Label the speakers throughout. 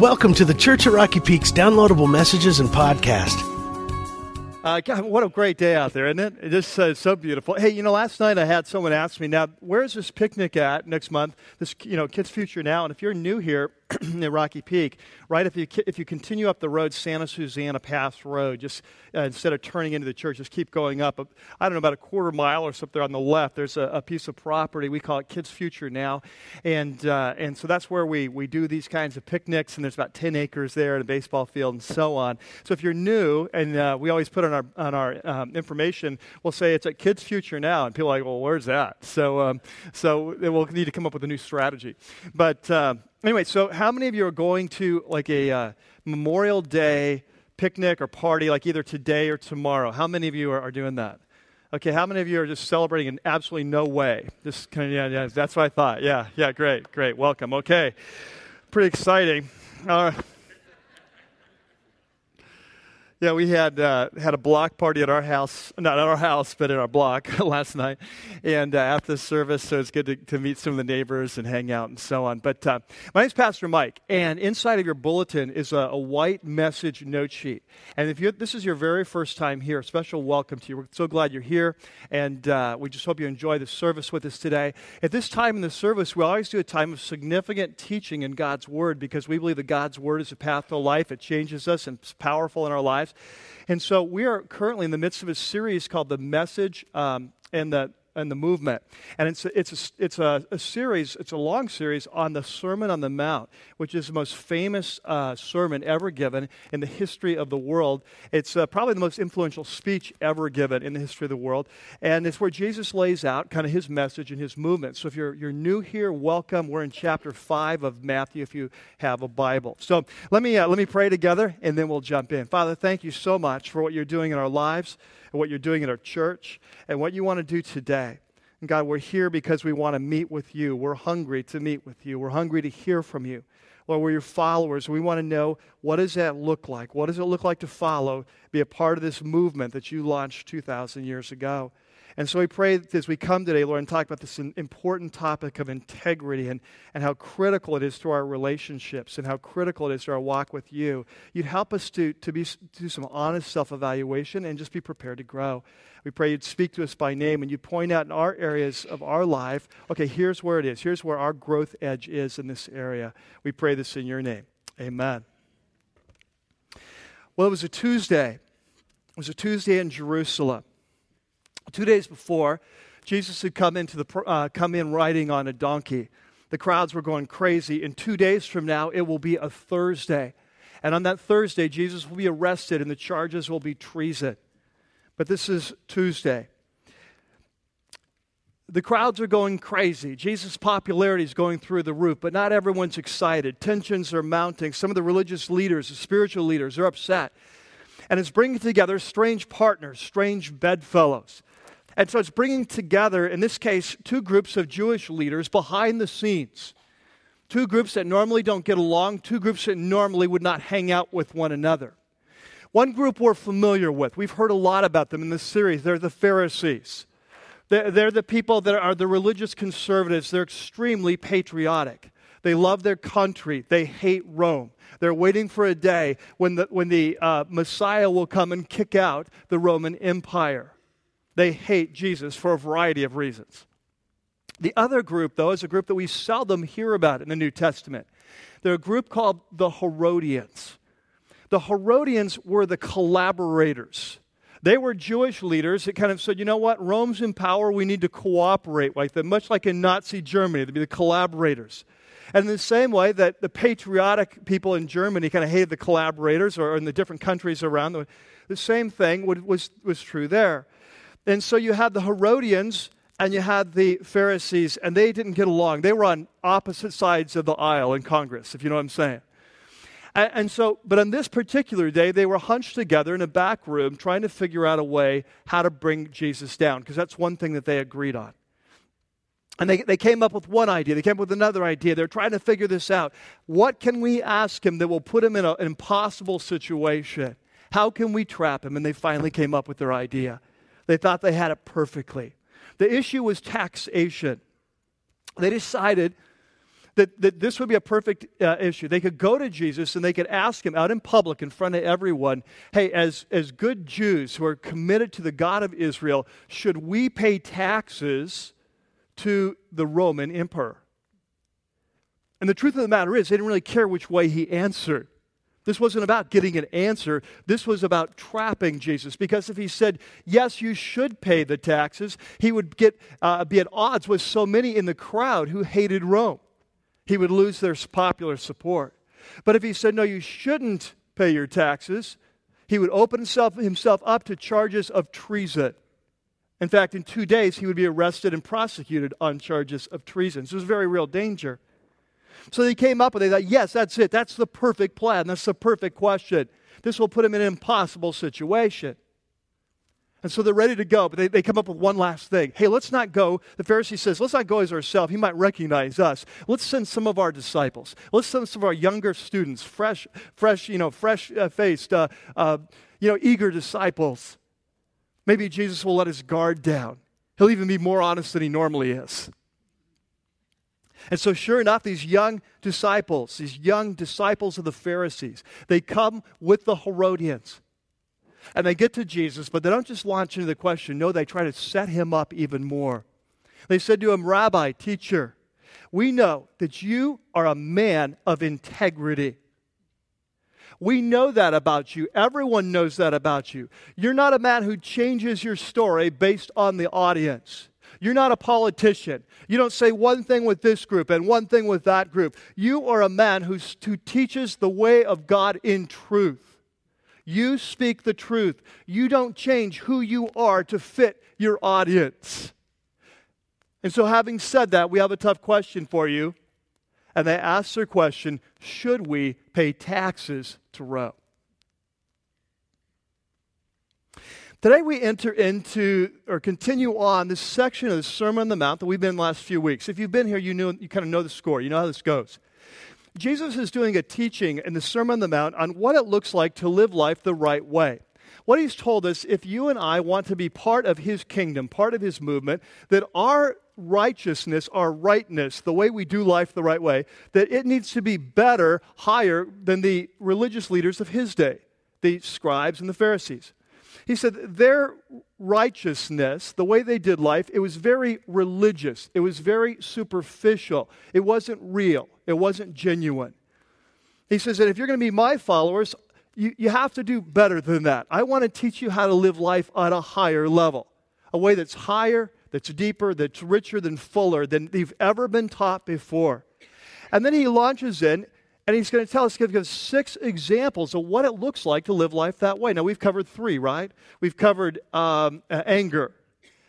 Speaker 1: Welcome to the Church at Rocky Peaks downloadable messages and podcast.
Speaker 2: Uh, God, what a great day out there, isn't it? It just uh, so beautiful. Hey, you know, last night I had someone ask me, now, where's this picnic at next month? This, you know, Kids Future Now. And if you're new here at Rocky Peak, right, if you, if you continue up the road, Santa Susana Pass Road, just uh, instead of turning into the church, just keep going up. I don't know, about a quarter mile or something on the left, there's a, a piece of property. We call it Kids Future Now. And, uh, and so that's where we, we do these kinds of picnics, and there's about 10 acres there and a baseball field and so on. So if you're new, and uh, we always put on our, on our um, information, we'll say it's at Kids Future Now, and people are like, well, where's that? So, um, so we'll need to come up with a new strategy. But uh, anyway, so how many of you are going to like a uh, Memorial Day picnic or party, like either today or tomorrow? How many of you are, are doing that? Okay, how many of you are just celebrating in absolutely no way? Just kind of, yeah, yeah, that's what I thought. Yeah, yeah, great, great. Welcome. Okay, pretty exciting. Uh, yeah, we had uh, had a block party at our house, not at our house, but in our block last night, and uh, after the service, so it's good to, to, meet some of the neighbors and hang out and so on. But uh, my name's Pastor Mike, and inside of your bulletin is a, a white message note sheet. And if you, this is your very first time here, special welcome to you. We're so glad you're here, and uh, we just hope you enjoy the service with us today. At this time in the service, we always do a time of significant teaching in God's Word because we believe that God's Word is a path to life. It changes us and it's powerful in our lives lives. And so we are currently in the midst of a series called The Message um, and the and the movement. And it's a, it's a, it's a, a, series, it's a long series on the Sermon on the Mount, which is the most famous uh, sermon ever given in the history of the world. It's uh, probably the most influential speech ever given in the history of the world. And it's where Jesus lays out kind of his message and his movement. So if you're, you're new here, welcome. We're in chapter 5 of Matthew if you have a Bible. So let me, uh, let me pray together and then we'll jump in. Father, thank you so much for what you're doing in our lives and what you're doing in our church and what you want to do today. And God, we're here because we want to meet with you. We're hungry to meet with you. We're hungry to hear from you. Lord, we're your followers. We want to know what does that look like? What does it look like to follow, be a part of this movement that you launched 2,000 years ago? And so we pray that as we come today, Lord, and talk about this important topic of integrity and, and how critical it is to our relationships and how critical it is to our walk with you, you'd help us to, to, be, to do some honest self evaluation and just be prepared to grow. We pray you'd speak to us by name and you'd point out in our areas of our life, okay, here's where it is. Here's where our growth edge is in this area. We pray this in your name. Amen. Well, it was a Tuesday. It was a Tuesday in Jerusalem. Two days before, Jesus had come, into the, uh, come in riding on a donkey. The crowds were going crazy. And two days from now, it will be a Thursday. And on that Thursday, Jesus will be arrested and the charges will be treason. But this is Tuesday. The crowds are going crazy. Jesus' popularity is going through the roof, but not everyone's excited. Tensions are mounting. Some of the religious leaders, the spiritual leaders, are upset. And it's bringing together strange partners, strange bedfellows. And so it's bringing together, in this case, two groups of Jewish leaders behind the scenes. Two groups that normally don't get along, two groups that normally would not hang out with one another. One group we're familiar with, we've heard a lot about them in this series. They're the Pharisees. They're, the people that are the religious conservatives. They're extremely patriotic. They love their country. They hate Rome. They're waiting for a day when the, when the uh, Messiah will come and kick out the Roman Empire. They hate Jesus for a variety of reasons. The other group, though, is a group that we seldom hear about in the New Testament. They're a group called the Herodians. The Herodians were the collaborators. They were Jewish leaders that kind of said, you know what, Rome's in power, we need to cooperate like them, much like in Nazi Germany, they'd be the collaborators. And in the same way that the patriotic people in Germany kind of hated the collaborators, or in the different countries around, the, the same thing was, was true there. And so you had the Herodians and you had the Pharisees, and they didn't get along. They were on opposite sides of the aisle in Congress, if you know what I'm saying. And, and, so, but on this particular day, they were hunched together in a back room trying to figure out a way how to bring Jesus down, because that's one thing that they agreed on. And they, they came up with one idea. They came up with another idea. They're trying to figure this out. What can we ask him that will put him in a, an impossible situation? How can we trap him? And they finally came up with their idea. They thought they had it perfectly. The issue was taxation. They decided that, that this would be a perfect uh, issue. They could go to Jesus and they could ask him out in public in front of everyone hey, as, as good Jews who are committed to the God of Israel, should we pay taxes to the Roman emperor? And the truth of the matter is, they didn't really care which way he answered. This wasn't about getting an answer. This was about trapping Jesus. Because if he said, yes, you should pay the taxes, he would get, uh, be at odds with so many in the crowd who hated Rome he would lose their popular support. But if he said, no, you shouldn't pay your taxes, he would open himself, himself up to charges of treason. In fact, in two days, he would be arrested and prosecuted on charges of treason. So it was very real danger. So they came up and they thought, yes, that's it. That's the perfect plan. That's the perfect question. This will put him in an impossible situation. And so they're ready to go, but they, they come up with one last thing. Hey, let's not go. The Pharisee says, let's not go as ourselves. He might recognize us. Let's send some of our disciples. Let's send some of our younger students, fresh, fresh, you know, fresh uh, faced, uh, uh, you know, eager disciples. Maybe Jesus will let his guard down. He'll even be more honest than he normally is. And so, sure enough, these young disciples, these young disciples of the Pharisees, they come with the Herodians. And they get to Jesus, but they don't just launch into the question. No, they try to set him up even more. They said to him, Rabbi, teacher, we know that you are a man of integrity. We know that about you. Everyone knows that about you. You're not a man who changes your story based on the audience. You're not a politician. You don't say one thing with this group and one thing with that group. You are a man who teaches the way of God in truth. You speak the truth. You don't change who you are to fit your audience. And so, having said that, we have a tough question for you. And they ask their question Should we pay taxes to Rome? Today we enter into or continue on this section of the Sermon on the Mount that we've been in the last few weeks. If you've been here, you know you kind of know the score. You know how this goes. Jesus is doing a teaching in the Sermon on the Mount on what it looks like to live life the right way. What he's told us, if you and I want to be part of his kingdom, part of his movement, that our righteousness, our rightness, the way we do life the right way, that it needs to be better, higher than the religious leaders of his day, the scribes and the Pharisees. He said their righteousness, the way they did life, it was very religious. It was very superficial. It wasn't real. It wasn't genuine. He says that if you're going to be my followers, you, you have to do better than that. I want to teach you how to live life on a higher level, a way that's higher, that's deeper, that's richer, than fuller than you've ever been taught before. And then he launches in and he's going to tell us, give us six examples of what it looks like to live life that way. Now, we've covered three, right? We've covered um, anger,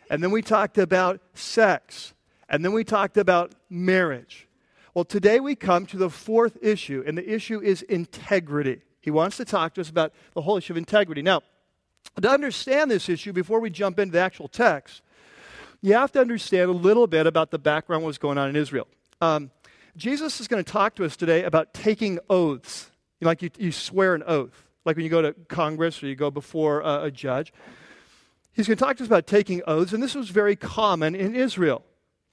Speaker 2: and then we talked about sex, and then we talked about marriage. Well, today we come to the fourth issue, and the issue is integrity. He wants to talk to us about the whole issue of integrity. Now, to understand this issue, before we jump into the actual text, you have to understand a little bit about the background, what's going on in Israel. Um, Jesus is going to talk to us today about taking oaths. Like you, you swear an oath, like when you go to Congress or you go before a, a judge. He's going to talk to us about taking oaths, and this was very common in Israel.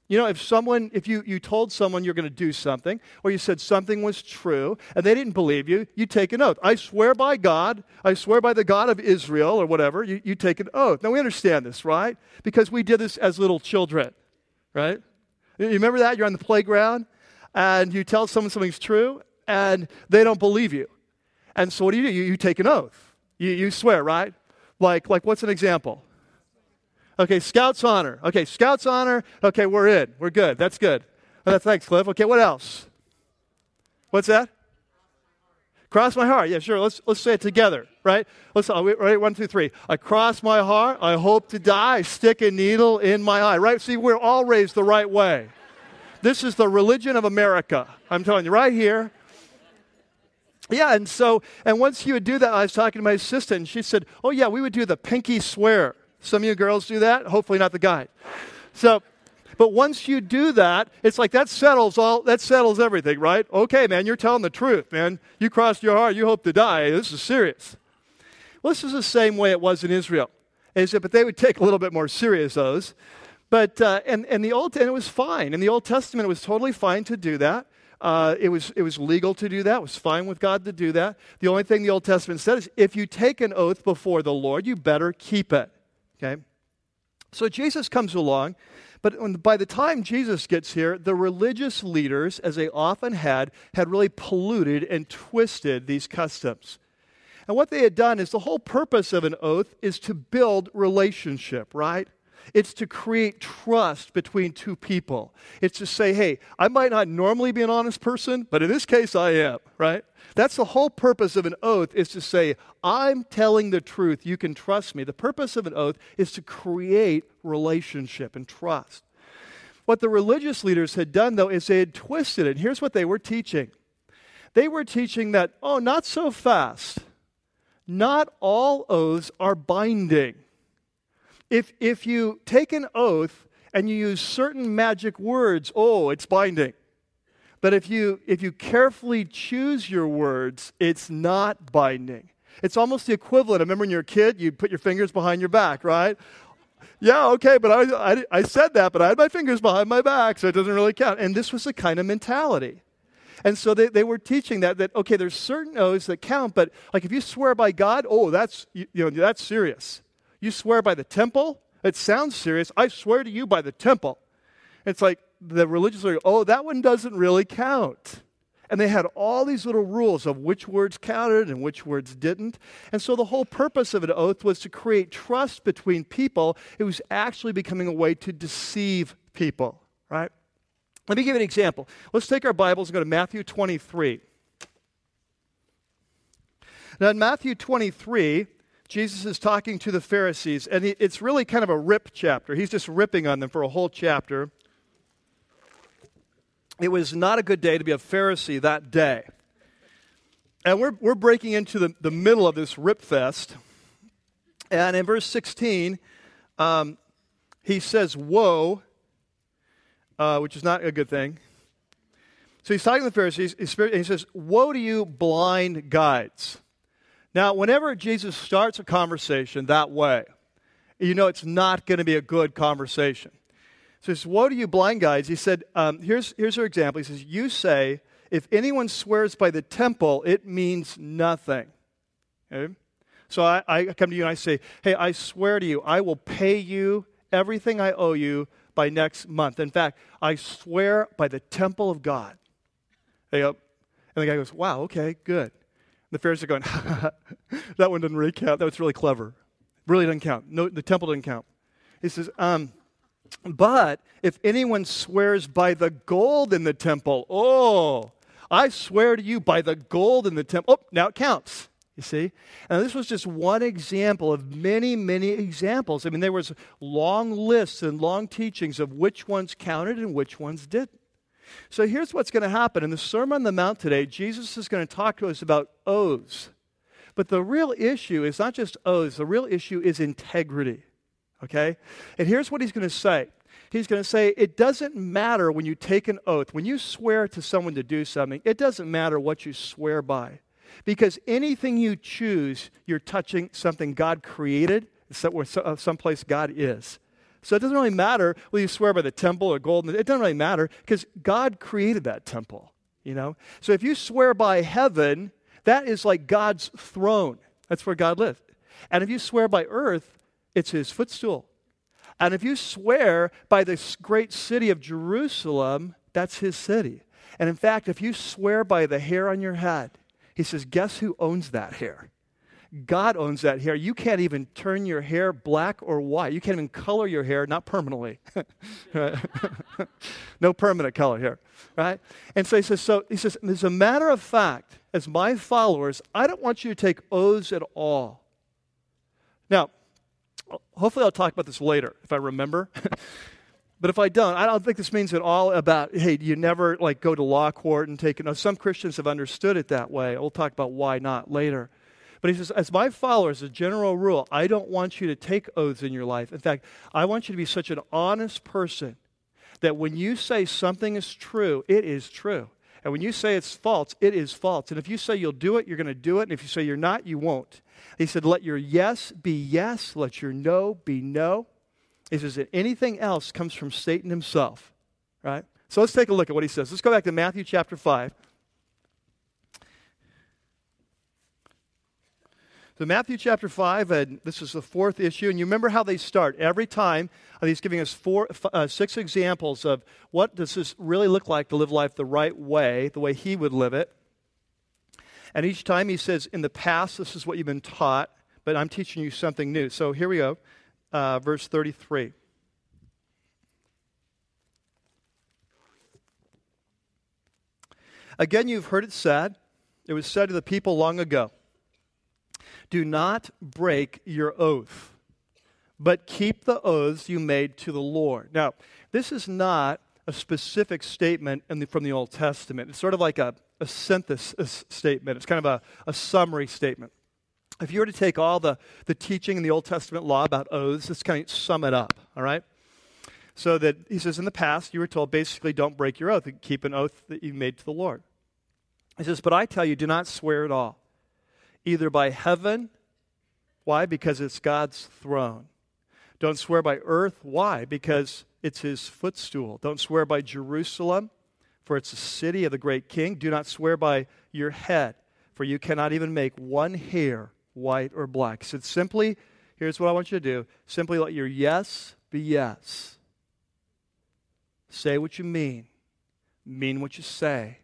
Speaker 2: You know, if someone, if you, you told someone you're going to do something, or you said something was true, and they didn't believe you, you take an oath. I swear by God, I swear by the God of Israel, or whatever, you, you take an oath. Now, we understand this, right? Because we did this as little children, right? You remember that? You're on the playground, and you tell someone something's true and they don't believe you. And so what do you do? You, you take an oath. You, you swear, right? Like, like, what's an example? Okay, Scout's honor. Okay, Scout's honor. Okay, we're in. We're good. That's good. Oh, thanks, Cliff. Okay, what else? What's that? Cross my heart. Yeah, sure. Let's, let's say it together, right? Let's, uh, right, one, two, three. I cross my heart. I hope to die. Stick a needle in my eye, right? See, we're all raised the right way. This is the religion of America. I'm telling you, right here. Yeah, and so, and once you would do that, I was talking to my assistant, and she said, Oh, yeah, we would do the pinky swear. Some of you girls do that, hopefully not the guys. So, but once you do that, it's like that settles all, that settles everything, right? Okay, man, you're telling the truth, man. You crossed your heart, you hope to die. This is serious. Well, this is the same way it was in Israel. Is that, but they would take a little bit more serious those. But, uh, and, and the Old, and it was fine. In the Old Testament, it was totally fine to do that. Uh, it, was, it was legal to do that. It was fine with God to do that. The only thing the Old Testament said is if you take an oath before the Lord, you better keep it. Okay? So Jesus comes along, but when, by the time Jesus gets here, the religious leaders, as they often had, had really polluted and twisted these customs. And what they had done is the whole purpose of an oath is to build relationship, right? It's to create trust between two people. It's to say, hey, I might not normally be an honest person, but in this case I am, right? That's the whole purpose of an oath is to say, I'm telling the truth. You can trust me. The purpose of an oath is to create relationship and trust. What the religious leaders had done, though, is they had twisted it. Here's what they were teaching they were teaching that, oh, not so fast. Not all oaths are binding. If, if you take an oath and you use certain magic words, oh, it's binding. But if you, if you carefully choose your words, it's not binding. It's almost the equivalent. I remember when you were a kid, you'd put your fingers behind your back, right? Yeah, okay, but I, I, I said that, but I had my fingers behind my back, so it doesn't really count. And this was the kind of mentality. And so they, they were teaching that, that, okay, there's certain oaths that count, but like if you swear by God, oh, that's, you, you know, that's serious. You swear by the temple? It sounds serious. I swear to you by the temple. It's like the religious leader, oh, that one doesn't really count. And they had all these little rules of which words counted and which words didn't. And so the whole purpose of an oath was to create trust between people. It was actually becoming a way to deceive people, right? Let me give you an example. Let's take our Bibles and go to Matthew 23. Now, in Matthew 23, Jesus is talking to the Pharisees, and it's really kind of a rip chapter. He's just ripping on them for a whole chapter. It was not a good day to be a Pharisee that day. And we're, we're breaking into the, the middle of this rip fest. And in verse 16, um, he says, Woe, uh, which is not a good thing. So he's talking to the Pharisees, and he says, Woe to you, blind guides. Now, whenever Jesus starts a conversation that way, you know it's not going to be a good conversation. So he says, Woe to you, blind guys. He said, um, here's, here's our example. He says, You say, if anyone swears by the temple, it means nothing. Okay? So I, I come to you and I say, Hey, I swear to you, I will pay you everything I owe you by next month. In fact, I swear by the temple of God. And the guy goes, Wow, okay, good. The Pharisees are going, that one doesn't really count. That was really clever. Really doesn't count. No, the temple doesn't count. He says, um, but if anyone swears by the gold in the temple, oh, I swear to you by the gold in the temple. Oh, now it counts. You see? And this was just one example of many, many examples. I mean, there was long lists and long teachings of which ones counted and which ones didn't. So here's what's going to happen. In the Sermon on the Mount today, Jesus is going to talk to us about oaths. But the real issue is not just oaths, the real issue is integrity. Okay? And here's what he's going to say He's going to say, it doesn't matter when you take an oath, when you swear to someone to do something, it doesn't matter what you swear by. Because anything you choose, you're touching something God created, uh, someplace God is. So it doesn't really matter whether you swear by the temple or gold. It doesn't really matter because God created that temple, you know? So if you swear by heaven, that is like God's throne. That's where God lives. And if you swear by earth, it's his footstool. And if you swear by this great city of Jerusalem, that's his city. And in fact, if you swear by the hair on your head, he says, guess who owns that hair? God owns that hair. You can't even turn your hair black or white. You can't even color your hair, not permanently. no permanent color here, right? And so he says, so he says, as a matter of fact, as my followers, I don't want you to take oaths at all. Now, hopefully I'll talk about this later if I remember. But if I don't, I don't think this means at all about, hey, you never like go to law court and take it. No, some Christians have understood it that way. We'll talk about why not later. But he says, as my followers, a general rule, I don't want you to take oaths in your life. In fact, I want you to be such an honest person that when you say something is true, it is true. And when you say it's false, it is false. And if you say you'll do it, you're going to do it. And if you say you're not, you won't. He said, let your yes be yes, let your no be no. He says that anything else comes from Satan himself, right? So let's take a look at what he says. Let's go back to Matthew chapter 5. So, Matthew chapter 5, and this is the fourth issue. And you remember how they start. Every time uh, he's giving us four, uh, six examples of what does this really look like to live life the right way, the way he would live it. And each time he says, in the past, this is what you've been taught, but I'm teaching you something new. So here we go, uh, verse 33. Again, you've heard it said, it was said to the people long ago do not break your oath, but keep the oaths you made to the Lord. Now, this is not a specific statement the, from the Old Testament. It's sort of like a, a synthesis statement, it's kind of a, a summary statement. If you were to take all the, the teaching in the Old Testament law about oaths, let's kind of sum it up, all right? So that he says, in the past, you were told basically don't break your oath, keep an oath that you made to the Lord. He says, but I tell you, do not swear at all either by heaven. Why? Because it's God's throne. Don't swear by earth. Why? Because it's his footstool. Don't swear by Jerusalem, for it's the city of the great king. Do not swear by your head, for you cannot even make one hair white or black. So simply, here's what I want you to do simply let your yes be yes. Say what you mean, mean what you say,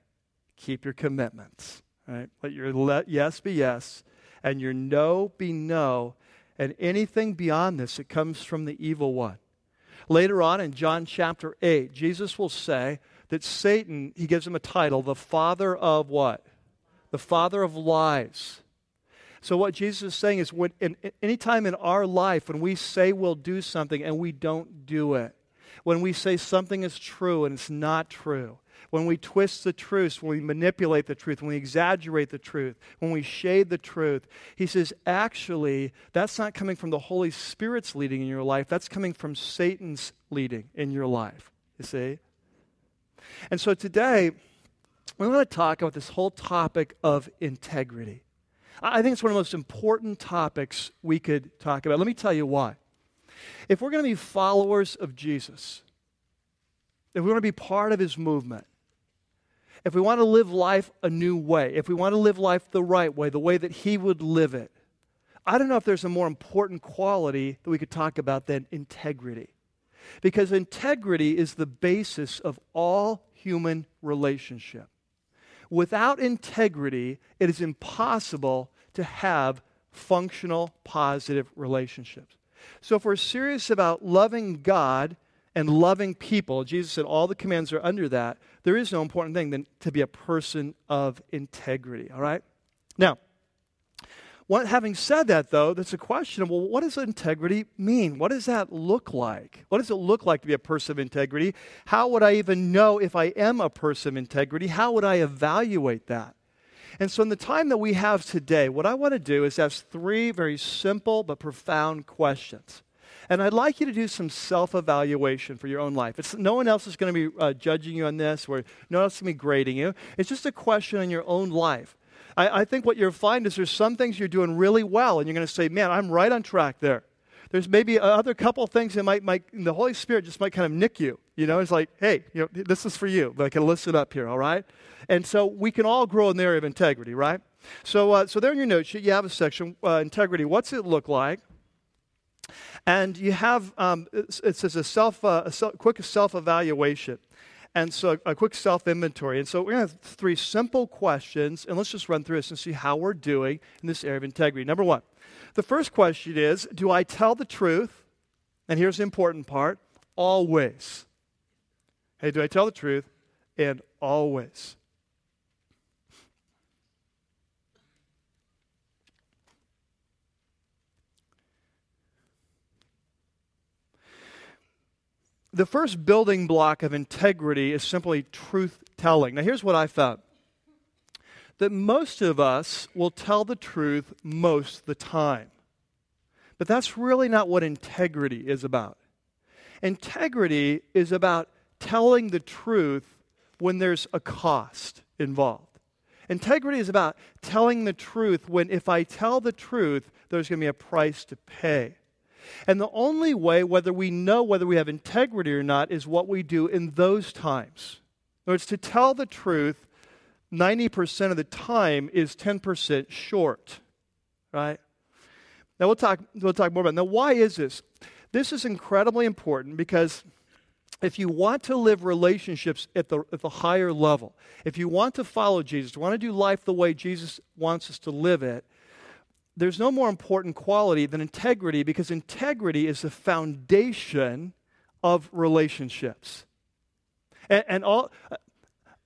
Speaker 2: keep your commitments. Right? Let your let, yes be yes, and your no be no, and anything beyond this, it comes from the evil one. Later on in John chapter 8, Jesus will say that Satan, he gives him a title, the father of what? The father of lies. So, what Jesus is saying is, when, in, any time in our life when we say we'll do something and we don't do it, when we say something is true and it's not true, when we twist the truth, when we manipulate the truth, when we exaggerate the truth, when we shade the truth, he says, actually, that's not coming from the Holy Spirit's leading in your life. That's coming from Satan's leading in your life. You see? And so today, we want to talk about this whole topic of integrity. I think it's one of the most important topics we could talk about. Let me tell you why. If we're going to be followers of Jesus, if we want to be part of his movement, if we want to live life a new way, if we want to live life the right way, the way that He would live it, I don't know if there's a more important quality that we could talk about than integrity. Because integrity is the basis of all human relationship. Without integrity, it is impossible to have functional, positive relationships. So, if we're serious about loving God and loving people, Jesus said all the commands are under that, there is no important thing than to be a person of integrity, all right? Now, what, having said that, though, that's a question of, well, what does integrity mean? What does that look like? What does it look like to be a person of integrity? How would I even know if I am a person of integrity? How would I evaluate that? And so, in the time that we have today, what I want to do is ask three very simple but profound questions. And I'd like you to do some self evaluation for your own life. It's, no one else is going to be uh, judging you on this, or no one else is going to be grading you. It's just a question on your own life. I, I think what you'll find is there's some things you're doing really well, and you're going to say, man, I'm right on track there. There's maybe other couple things that might, might, the Holy Spirit just might kind of nick you. You know, it's like, hey, you know, this is for you. Like, listen up here, all right? And so we can all grow in the area of integrity, right? So, uh, so there in your note sheet, you have a section, uh, integrity. What's it look like? And you have, um, it says a, self, uh, a self, quick self evaluation. And so a quick self inventory. And so we're going to have three simple questions, and let's just run through this and see how we're doing in this area of integrity. Number one, the first question is Do I tell the truth? And here's the important part always. Hey, do I tell the truth? And always. The first building block of integrity is simply truth telling. Now, here's what I found that most of us will tell the truth most of the time. But that's really not what integrity is about. Integrity is about telling the truth when there's a cost involved. Integrity is about telling the truth when, if I tell the truth, there's going to be a price to pay. And the only way, whether we know whether we have integrity or not, is what we do in those times. In other words, to tell the truth 90% of the time is 10% short, right? Now we'll talk, we'll talk more about it. Now, why is this? This is incredibly important because if you want to live relationships at the, at the higher level, if you want to follow Jesus, want to do life the way Jesus wants us to live it, there's no more important quality than integrity because integrity is the foundation of relationships. And, and all,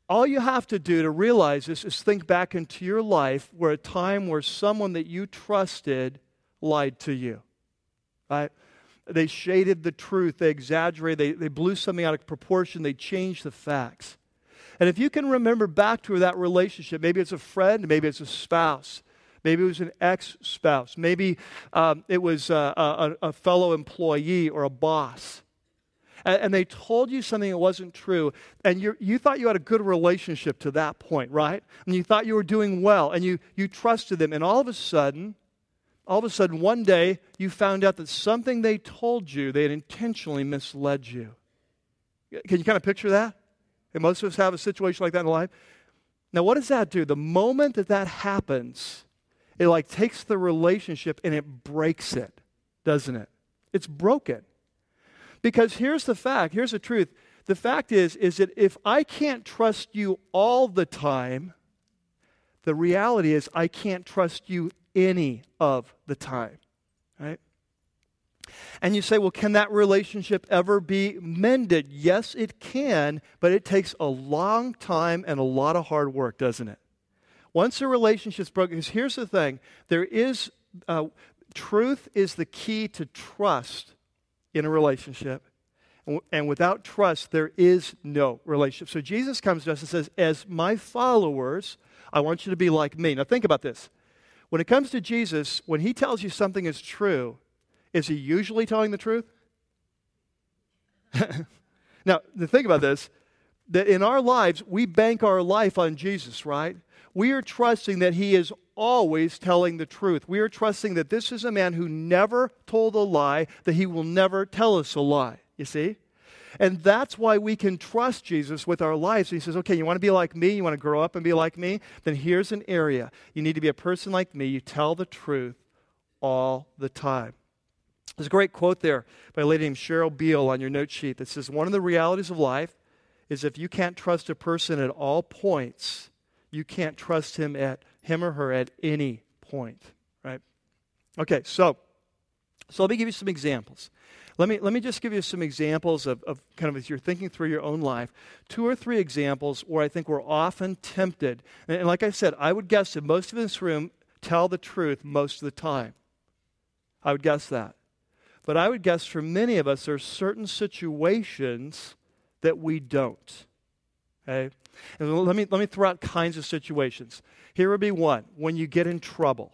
Speaker 2: all you have to do to realize this is think back into your life where a time where someone that you trusted lied to you. Right? They shaded the truth, they exaggerated, they, they blew something out of proportion, they changed the facts. And if you can remember back to that relationship, maybe it's a friend, maybe it's a spouse, maybe it was an ex spouse, maybe um, it was a, a, a fellow employee or a boss and, and they told you something that wasn't true, and you you thought you had a good relationship to that point, right? And you thought you were doing well, and you, you trusted them, and all of a sudden, all of a sudden, one day, you found out that something they told you, they had intentionally misled you. Can you kind of picture that? And most of us have a situation like that in life. Now, what does that do? The moment that that happens, it like takes the relationship and it breaks it, doesn't it? It's broken. Because here's the fact, here's the truth. The fact is is that if I can't trust you all the time, the reality is I can't trust you any of the time. Right? And you say, well, can that relationship ever be mended? Yes, it can, but it takes a long time and a lot of hard work, doesn't it? Once a relationship's broken, because here's the thing there is, uh, truth is the key to trust in a relationship. And without trust, there is no relationship. So Jesus comes to us and says, As my followers, I want you to be like me. Now, think about this. When it comes to Jesus, when he tells you something is true, is he usually telling the truth? now, the thing about this, that in our lives, we bank our life on Jesus, right? We are trusting that he is always telling the truth. We are trusting that this is a man who never told a lie, that he will never tell us a lie. You see? And that's why we can trust Jesus with our lives. He says, okay, you want to be like me? You want to grow up and be like me? Then here's an area. You need to be a person like me. You tell the truth all the time. There's a great quote there by a lady named Cheryl Biehl on your note sheet that says, One of the realities of life is if you can't trust a person at all points, you can't trust him at him or her at any point. Right? Okay, so so let me give you some examples. Let me, let me just give you some examples of, of kind of as you're thinking through your own life, two or three examples where I think we're often tempted. And, and like I said, I would guess that most of this room tell the truth most of the time. I would guess that. But I would guess for many of us, there are certain situations that we don't. Okay? And let me, let me throw out kinds of situations. Here would be one when you get in trouble.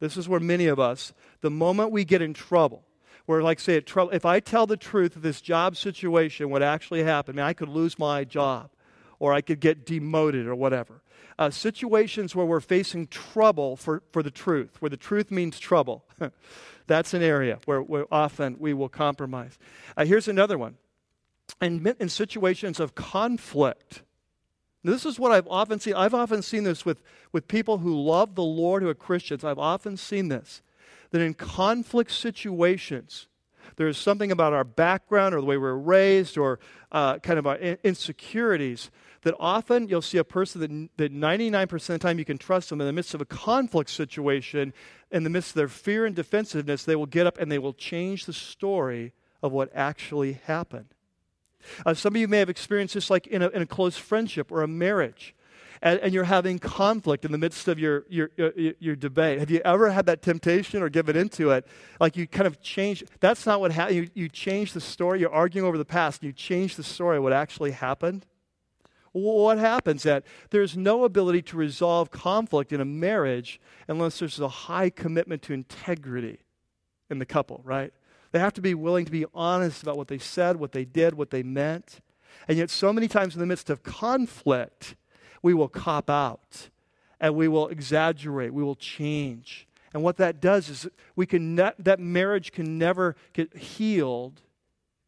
Speaker 2: This is where many of us, the moment we get in trouble, where, like, say, if I tell the truth of this job situation, what actually happened, I, mean, I could lose my job or I could get demoted or whatever. Uh, situations where we're facing trouble for, for the truth, where the truth means trouble. That's an area where, where, often we will compromise. Uh, here's another one. In, in situations of conflict, this is what I've often seen. I've often seen this with, with people who love the Lord, who are Christians. I've often seen this that in conflict situations, there's something about our background or the way we're raised or uh, kind of our insecurities that often you'll see a person that, that 99% of the time you can trust them in the midst of a conflict situation, in the midst of their fear and defensiveness, they will get up and they will change the story of what actually happened. Uh, some of you may have experienced this like in a, in a close friendship or a marriage and, and you're having conflict in the midst of your, your, your, your, debate. Have you ever had that temptation or given into it? Like you kind of change, that's not what happened. You, you change the story, you're arguing over the past, and you change the story, of what actually happened. What happens that there's no ability to resolve conflict in a marriage unless there's a high commitment to integrity in the couple, right? They have to be willing to be honest about what they said, what they did, what they meant. And yet, so many times in the midst of conflict, we will cop out and we will exaggerate, we will change. And what that does is we can ne- that marriage can never get healed,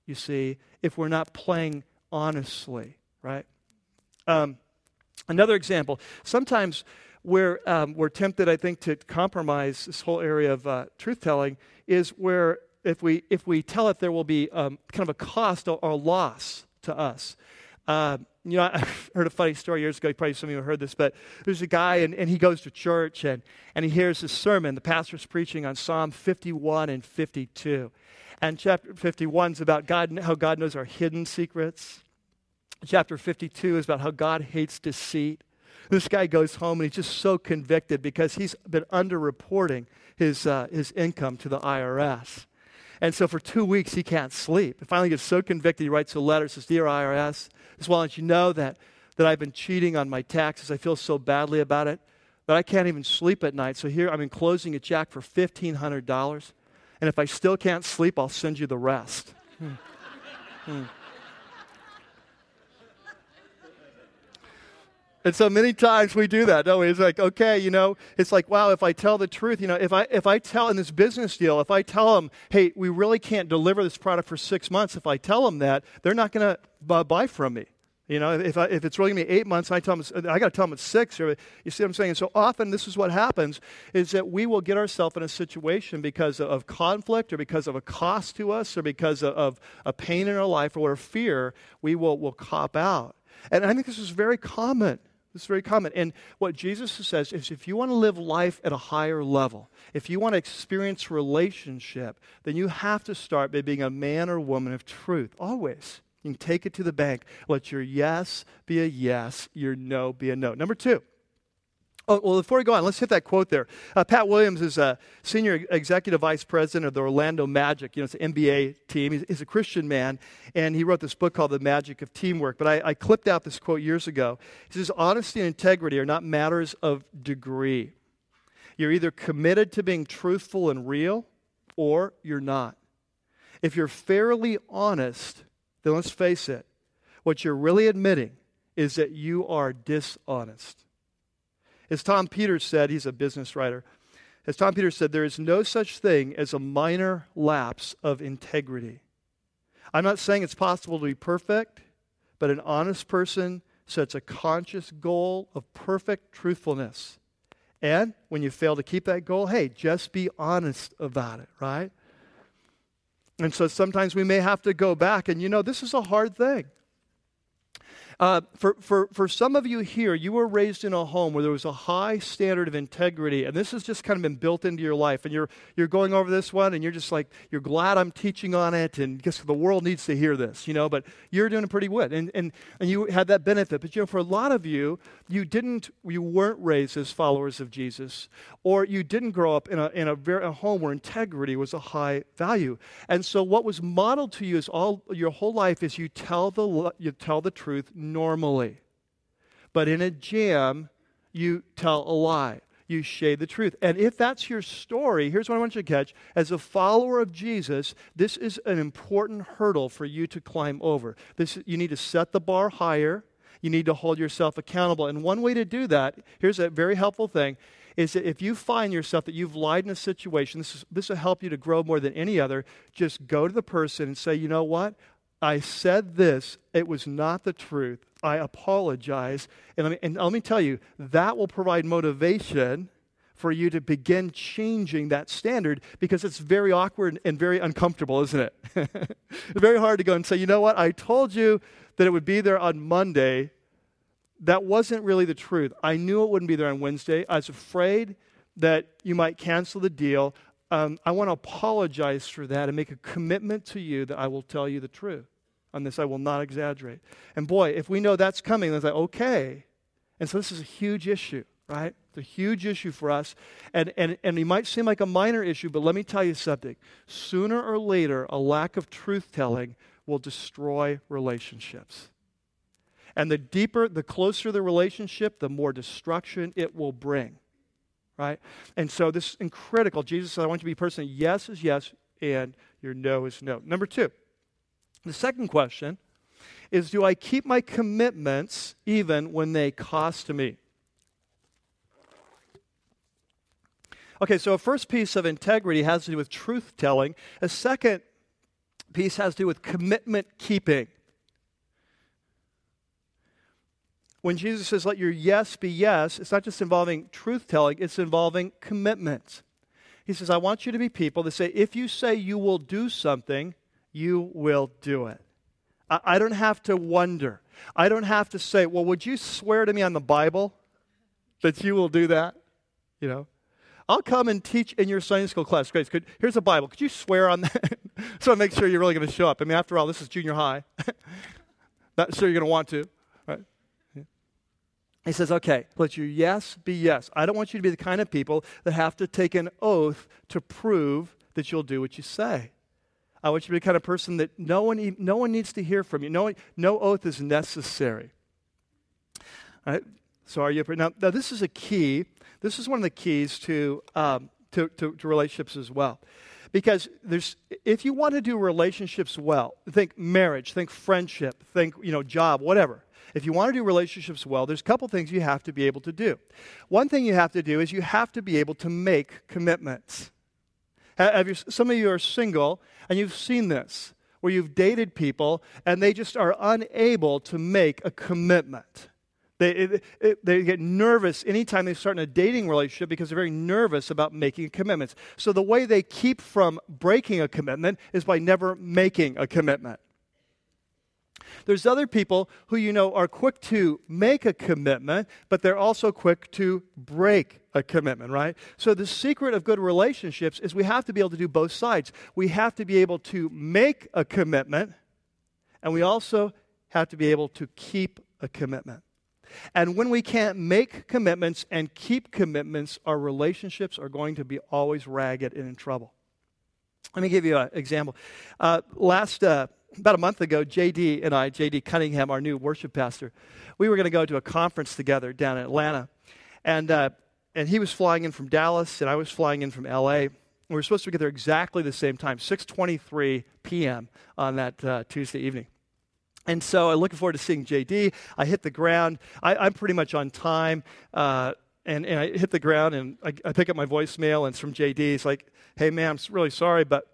Speaker 2: you see, if we're not playing honestly, right? Um, another example, sometimes where um, we're tempted, I think, to compromise this whole area of uh, truth telling is where if we, if we tell it, there will be um, kind of a cost or, or loss to us. Uh, you know, I heard a funny story years ago. Probably some of you have heard this, but there's a guy, and, and he goes to church, and, and he hears this sermon. The pastor's preaching on Psalm 51 and 52. And chapter 51 is about God, how God knows our hidden secrets. Chapter 52 is about how God hates deceit. This guy goes home and he's just so convicted because he's been underreporting his, uh, his income to the IRS. And so for two weeks, he can't sleep. He finally gets so convicted, he writes a letter, says, Dear IRS, just want to let you know that, that I've been cheating on my taxes. I feel so badly about it that I can't even sleep at night. So here I'm enclosing a check for $1,500. And if I still can't sleep, I'll send you the rest. Hmm. Hmm. And so many times we do that, don't we? It's like, okay, you know, it's like, wow, if I tell the truth, you know, if I if I tell in this business deal, if I tell them, hey, we really can't deliver this product for six months, if I tell them that, they're not going to buy from me. You know, if, I, if it's really going to be eight months, I tell them, I got to tell them it's six. Or, you see what I'm saying? So often, this is what happens: is that we will get ourselves in a situation because of conflict, or because of a cost to us, or because of, of a pain in our life, or a fear. We will will cop out. And I think this is very common this is very common. And what Jesus says is if you want to live life at a higher level, if you want to experience relationship, then you have to start by being a man or woman of truth, always. You can take it to the bank. Let your yes be a yes, your no be a no. Number two, Oh, well, before we go on, let's hit that quote there. Uh, Pat Williams is a senior executive vice president of the Orlando Magic. You know, it's an NBA team. He's, he's, a Christian man, and he wrote this book called The Magic of Teamwork. But I, I clipped out this quote years ago. He says, Honesty and integrity are not matters of degree. You're either committed to being truthful and real, or you're not. If you're fairly honest, then let's face it, what you're really admitting is that you are dishonest. As Tom Peters said, he's a business writer. As Tom Peters said, there is no such thing as a minor lapse of integrity. I'm not saying it's possible to be perfect, but an honest person sets a conscious goal of perfect truthfulness. And when you fail to keep that goal, hey, just be honest about it, right? And so sometimes we may have to go back, and you know, this is a hard thing. Uh, for, for, for some of you here, you were raised in a home where there was a high standard of integrity, and this has just kind of been built into your life. And you're, you're going over this one, and you're just like, you're glad I'm teaching on it, and guess the world needs to hear this, you know, but you're doing pretty good. And, and, and you had that benefit. But, you know, for a lot of you, you didn't, you weren't raised as followers of Jesus, or you didn't grow up in a, in a, very, a home where integrity was a high value. And so what was modeled to you is all, your whole life is you tell the, you tell the truth normally. But in a jam, you tell a lie. You shade the truth. And if that's your story, here's what I want you to catch. As a follower of Jesus, this is an important hurdle for you to climb over. This, you need to set the bar higher. You need to hold yourself accountable. And one way to do that, here's a very helpful thing, is that if you find yourself that you've lied in a situation, this, is, this will help you to grow more than any other. Just go to the person and say, you know what? I said this. It was not the truth. I apologize. And let me, and let me tell you, that will provide motivation for you to begin changing that standard because it's very awkward and very uncomfortable, isn't it? it's very hard to go and say, you know what? I told you that it would be there on Monday. That wasn't really the truth. I knew it wouldn't be there on Wednesday. I was afraid that you might cancel the deal um, I want to apologize for that and make a commitment to you that I will tell you the truth. On this, I will not exaggerate. And boy, if we know that's coming, then it's like, okay. And so this is a huge issue, right? It's a huge issue for us. And, and, and it might seem like a minor issue, but let me tell you something. Sooner or later, a lack of truth telling will destroy relationships. And the deeper, the closer the relationship, the more destruction it will bring right? And so this is critical. Jesus said, I want you to be a person, yes is yes, and your no is no. Number two, the second question is do I keep my commitments even when they cost me? Okay, so a first piece of integrity has to do with truth telling. A second piece has to do with commitment keeping. When Jesus says, let your yes be yes, it's not just involving truth telling, it's involving commitment. He says, I want you to be people that say, if you say you will do something, you will do it. I, I don't have to wonder. I don't have to say, well, would you swear to me on the Bible that you will do that? You know? I'll come and teach in your Sunday school class. Great. Could, here's a Bible. Could you swear on that? so I make sure you're really going to show up. I mean, after all, this is junior high. Not sure you're going to want to. Right? He says, okay, let your yes be yes. I don't want you to be the kind of people that have to take an oath to prove that you'll do what you say. I want you to be the kind of person that no one, no one needs to hear from you. No, no oath is necessary. Right? So are you now, now? This is a key. This is one of the keys to, um, to, to, to relationships as well. Because there's, if you want to do relationships well, think marriage, think friendship, think you know job, whatever. If you want to do relationships well, there's a couple things you have to be able to do. One thing you have to do is you have to be able to make commitments. You, some of you are single and you've seen this, where you've dated people and they just are unable to make a commitment. They, it, it, they get nervous anytime they start in a dating relationship because they're very nervous about making commitments. So the way they keep from breaking a commitment is by never making a commitment. There's other people who you know are quick to make a commitment, but they're also quick to break a commitment, right? So the secret of good relationships is we have to be able to do both sides. We have to be able to make a commitment, and we also have to be able to keep a commitment. And when we can't make commitments and keep commitments, our relationships are going to be always ragged and in trouble. Let me give you an example. Uh, last, uh, about a month ago, JD and I, JD Cunningham, our new worship pastor, we were going to go to a conference together down in Atlanta. And, uh, and he was flying in from Dallas, and I was flying in from LA. We were supposed to get there exactly the same time, 6.23 p.m. on that uh, Tuesday evening. And so I'm looking forward to seeing JD. I hit the ground. I, am pretty much on time. Uh, and, and I hit the ground and I, I pick up my voicemail, and it's from JD. It's like, hey, man, I'm really sorry, but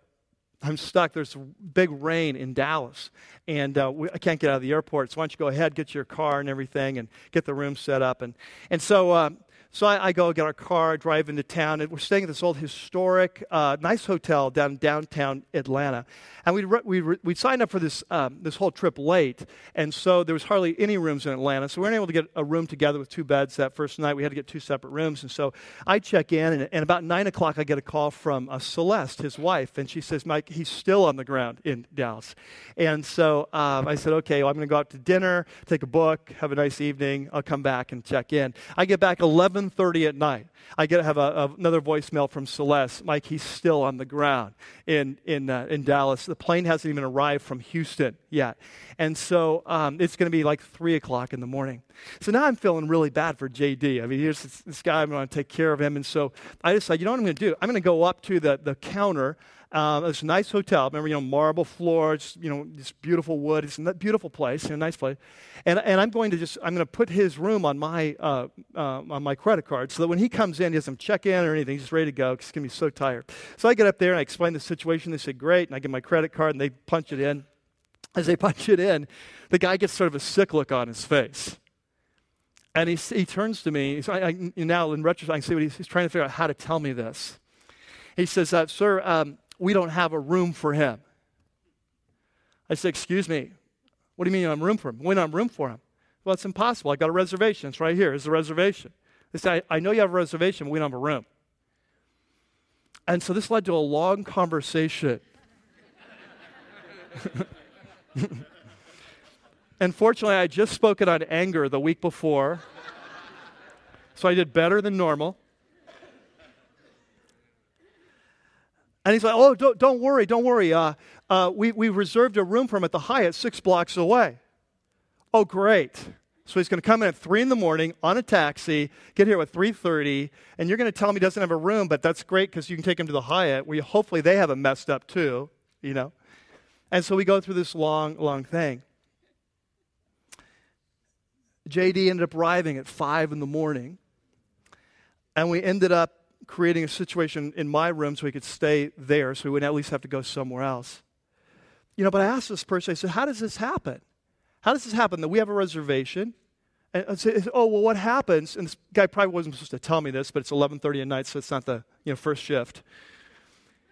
Speaker 2: I'm stuck. There's big rain in Dallas, and uh, we, I can't get out of the airport. So why don't you go ahead, get your car and everything, and get the room set up. And, and so uh, so I, I, go get our car, drive into town, and we're staying at this old historic, uh, nice hotel down downtown Atlanta. And we we we signed up for this um, this whole trip late, and so there was hardly any rooms in Atlanta. So we weren't able to get a room together with two beds that first night. We had to get two separate rooms, and so I check in, and, and about nine o'clock, I get a call from uh, Celeste, his wife, and she says, "Mike, he's still on the ground in Dallas." And so um, I said, "Okay, well, I'm going to go out to dinner, take a book, have a nice evening. I'll come back and check in." I get back 11:30 at night. I get to have a, a, another voicemail from Celeste. Mike, he's still on the ground in in uh, in Dallas. The plane hasn't even arrived from Houston yet, and so um, it's going to be like three o'clock in the morning. So now I'm feeling really bad for JD. I mean, here's this, this guy. I'm going to take care of him, and so I decide, you know what I'm going to do? I'm going to go up to the the counter um, it's a nice hotel. Remember, you know, marble floors, you know, this beautiful wood. It's a beautiful place, you know, nice place. And, and I'm going to just, I'm going to put his room on my, uh, uh, on my credit card so that when he comes in, he doesn't check in or anything. He's just ready to go because he's going to be so tired. So I get up there and I explain the situation. They say, great. And I give my credit card and they punch it in. As they punch it in, the guy gets sort of a sick look on his face. And he, he turns to me. I, I, now, in retrospect, I can see what he's, he's, trying to figure out how to tell me this. He says, uh, Sir, um, we don't have a room for him. I said, Excuse me, what do you mean have room for him? We don't have room for him. Well, it's impossible. I got a reservation. It's right here. It's a reservation. They said, I, I know you have a reservation, but we don't have a room. And so this led to a long conversation. Unfortunately, I had just spoken on anger the week before, so I did better than normal. And he's like, oh, don't, don't worry, don't worry. Uh, uh, we, we reserved a room for him at the Hyatt six blocks away. Oh, great. So he's going to come in at 3 in the morning on a taxi, get here at 3.30, and you're going to tell him he doesn't have a room, but that's great because you can take him to the Hyatt, where hopefully they have him messed up too, you know. And so we go through this long, long thing. JD ended up arriving at 5 in the morning, and we ended up creating a situation in my room so he could stay there so he wouldn't at least have to go somewhere else. You know, but I asked this person, I said, How does this happen? How does this happen that we have a reservation? And I said, oh, well, what happens? And this guy probably wasn't supposed to tell me this, but it's 11.30 at night, so it's not the you know, first shift.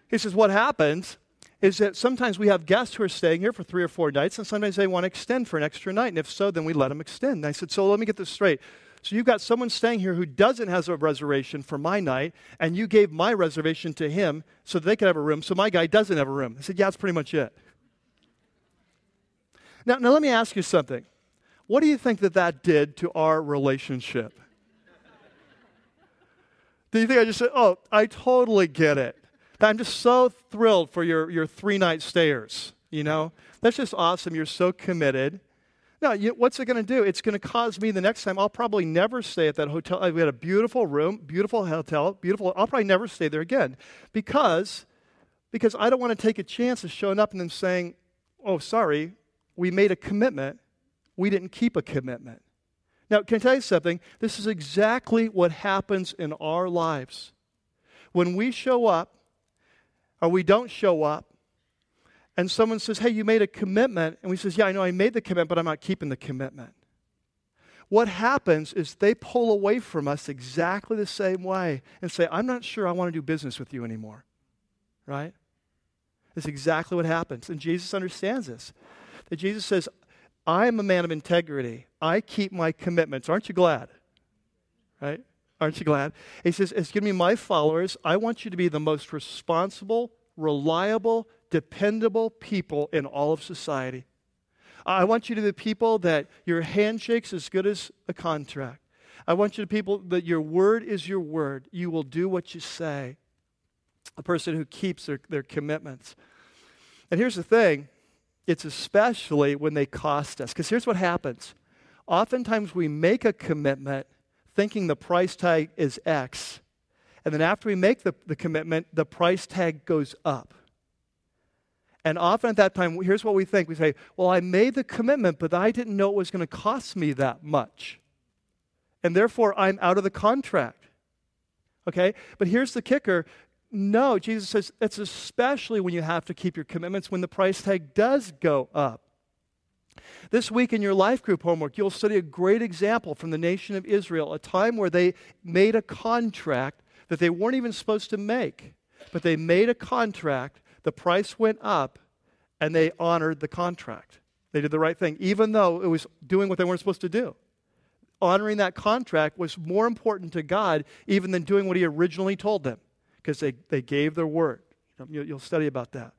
Speaker 2: He says, what happens is that sometimes we have guests who are staying here for three or four nights, and sometimes they want to extend for an extra night. And if so, then we let them extend. And I said, so let me get this straight. So you've got someone staying here who doesn't have a reservation for my night, and you gave my reservation to him so that they could have a room, so my guy doesn't have a room. I said, yeah, that's pretty much it. Now, now let me ask you something. What do you think that that did to our relationship? do you think I just said, oh, I totally get it. I'm just so thrilled for your, your three night stayers, you know? That's just awesome. You're so committed. Now, you, what's it going to do? It's going to cause me the next time, I'll probably never stay at that hotel. We had a beautiful room, beautiful hotel, beautiful. I'll probably never stay there again because, because I don't want to take a chance of showing up and then saying, oh, sorry, we made a commitment, we didn't keep a commitment. Now, can I tell you something? This is exactly what happens in our lives. When we show up or we don't show up, and someone says, Hey, you made a commitment, and we says, Yeah, I know I made the commitment, but I'm not keeping the commitment. What happens is they pull away from us exactly the same way and say, I'm not sure I want to do business with you anymore. Right? That's exactly what happens. And Jesus understands this that Jesus says, I am a man of integrity. I keep my commitments. Aren't you glad? Right? Aren't you glad? He says, It's going to be my followers, I want you to be the most responsible, reliable, dependable people in all of society. I want you to be people that your handshake's as good as a contract. I want you to people that your word is your word. You will do what you say. A person who keeps their, their commitments. And here's the thing it's especially when they cost us. Because here's what happens oftentimes we make a commitment thinking the price tag is X. And then after we make the, the commitment, the price tag goes up. And often at that time, here's what we think we say, Well, I made the commitment, but I didn't know it was going to cost me that much. And therefore, I'm out of the contract. Okay? But here's the kicker no, Jesus says it's especially when you have to keep your commitments when the price tag does go up. This week in your life group homework, you'll study a great example from the nation of Israel, a time where they made a contract that they weren't even supposed to make, but they made a contract, the price went up, and they honored the contract. They did the right thing, even though it was doing what they weren't supposed to do. Honoring that contract was more important to God even than doing what He originally told them because they, they gave their word. You'll study about that.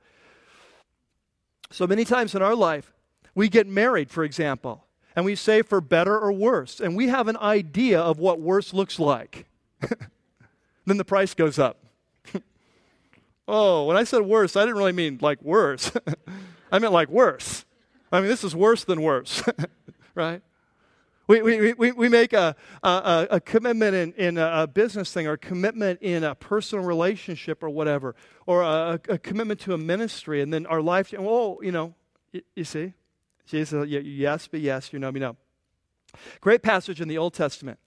Speaker 2: So many times in our life, we get married, for example, and we say for better or worse, and we have an idea of what worse looks like. then the price goes up. Oh, when I said worse, I didn't really mean like worse. I meant like worse. I mean, this is worse than worse, right? We, we, we, we make a, a, a commitment in, in a business thing or a commitment in a personal relationship or whatever, or a, a commitment to a ministry, and then our life, oh, you know, you, you see? Jesus, yes, but yes, you know me, no. Great passage in the Old Testament.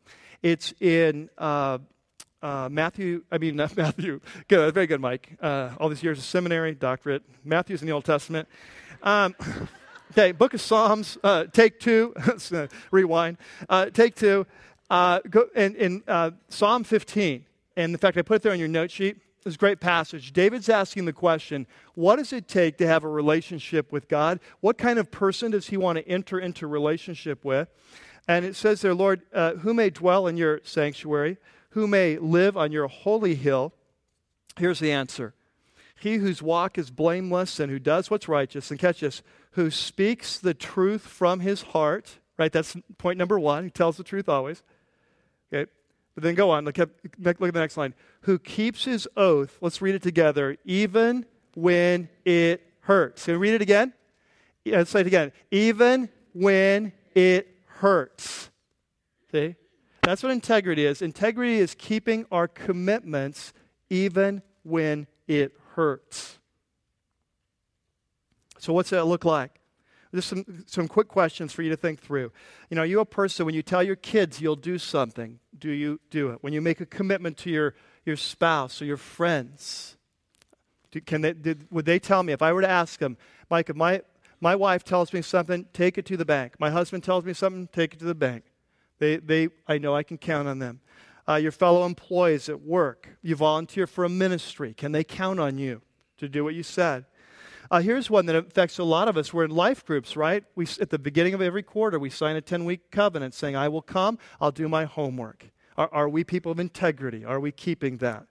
Speaker 2: It's in uh, uh, Matthew, I mean, not Matthew. Good, very good, Mike. Uh, all these years of seminary, doctorate. Matthew's in the Old Testament. Um, Okay, Book of Psalms, uh, take two. Rewind. Uh, take two. Uh, go in, in uh, Psalm 15. And in fact, I put it there on your note sheet. A great passage. David's asking the question what does it take to have a relationship with God? What kind of person does he want to enter into relationship with? And it says there, Lord, who may dwell in your sanctuary? Who may live on your holy hill? Here's the answer He whose walk is blameless and who does what's righteous, and catch this, who speaks the truth from his heart, right? That's point number one. He tells the truth always. Okay. But then go on. Look at, look at the next line. Who keeps his oath, let's read it together, even when it hurts. Can we read it again? Let's say it again. Even when it hurts. See? That's what integrity is. Integrity is keeping our commitments even when it hurts. So, what's that look like? Just some, some quick questions for you to think through. You know, you a person, when you tell your kids you'll do something, do you do it? When you make a commitment to your, your spouse or your friends? Do, can they, did, would they tell me, if I were to ask them, Mike, if my, my wife tells me something, take it to the bank. My husband tells me something, take it to the bank. They, they, I know I can count on them. Uh, your fellow employees at work, you volunteer for a ministry. Can they count on you to do what you said? Uh, here's one that affects a lot of us. We're in life groups, right? We, at the beginning of every quarter, we sign a 10 week covenant saying, I will come, I'll do my homework. Are, are we people of integrity? Are we keeping that?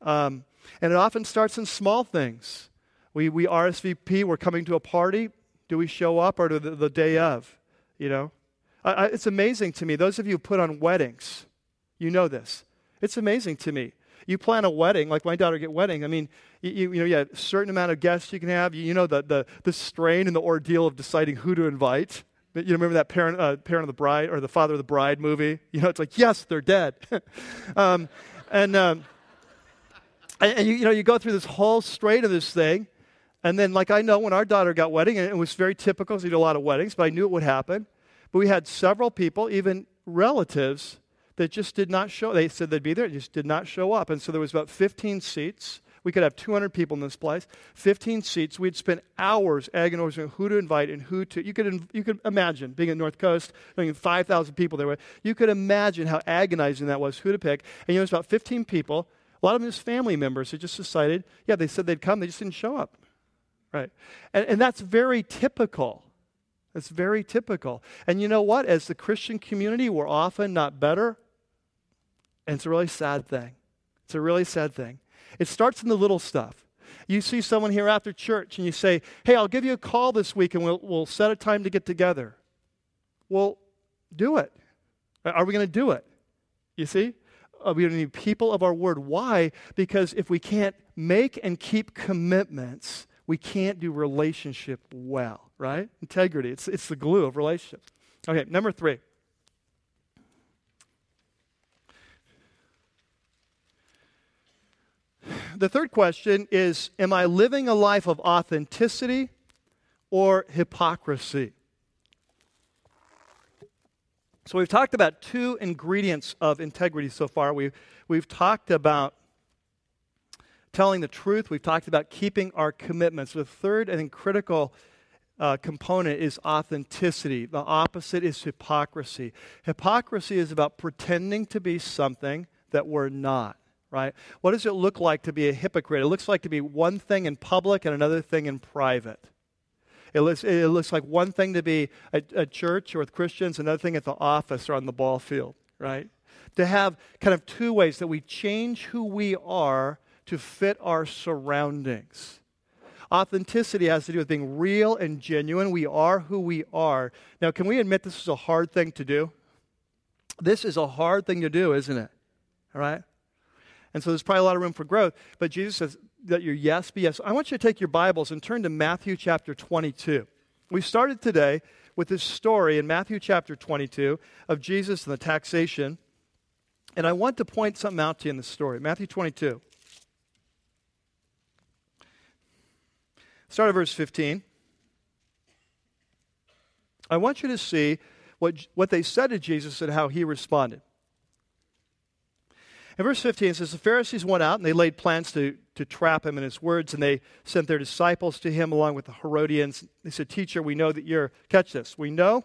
Speaker 2: Um, and it often starts in small things. We, we RSVP, we're coming to a party. Do we show up or the, the day of? You know? I, it's amazing to me. Those of you who put on weddings, you know this. It's amazing to me. You plan a wedding, like my daughter get wedding. I mean, you, you know, you have a certain amount of guests you can have. You, you know the, the, the strain and the ordeal of deciding who to invite. You remember that parent, uh, parent of the bride or the father of the bride movie? You know, it's like, yes, they're dead. um, and, um, and, you, you know, you go through this whole strain of this thing. And then, like I know when our daughter got wedding, and it was very typical because we did a lot of weddings, but I knew it would happen. But we had several people, even relatives, that just did not show. They said they'd be there, just did not show up. And so there was about 15 seats. We could have 200 people in this place, 15 seats. We'd spend hours agonizing who to invite and who to. You could, you could imagine being at North Coast, knowing 5,000 people there. You could imagine how agonizing that was, who to pick. And you know, it was about 15 people. A lot of them just family members who just decided, yeah, they said they'd come, they just didn't show up. Right? And, and that's very typical. That's very typical. And you know what? As the Christian community, we're often not better. And it's a really sad thing. It's a really sad thing. It starts in the little stuff. You see someone here after church and you say, Hey, I'll give you a call this week and we'll, we'll set a time to get together. Well, do it. Are we going to do it? You see? Uh, we need people of our word. Why? Because if we can't make and keep commitments, we can't do relationship well, right? Integrity. It's, it's the glue of relationship. Okay, number three. The third question is Am I living a life of authenticity or hypocrisy? So, we've talked about two ingredients of integrity so far. We've, we've talked about telling the truth, we've talked about keeping our commitments. The third and critical uh, component is authenticity. The opposite is hypocrisy. Hypocrisy is about pretending to be something that we're not, right? What does it look like to be a hypocrite? It looks like to be one thing in public and another thing in private. It looks, it looks like one thing to be a church or with Christians, another thing at the office or on the ball field, right? To have kind of two ways that we change who we are to fit our surroundings. Authenticity has to do with being real and genuine. We are who we are. Now, can we admit this is a hard thing to do? This is a hard thing to do, isn't it? All right? And so there's probably a lot of room for growth. But Jesus says that your yes be yes. I want you to take your Bibles and turn to Matthew chapter 22. We started today with this story in Matthew chapter 22 of Jesus and the taxation. And I want to point something out to you in the story. Matthew 22. Start at verse 15. I want you to see what, what they said to Jesus and how he responded. In verse 15, it says, The Pharisees went out and they laid plans to, to trap him in his words, and they sent their disciples to him along with the Herodians. They said, Teacher, we know that you're, catch this, we know,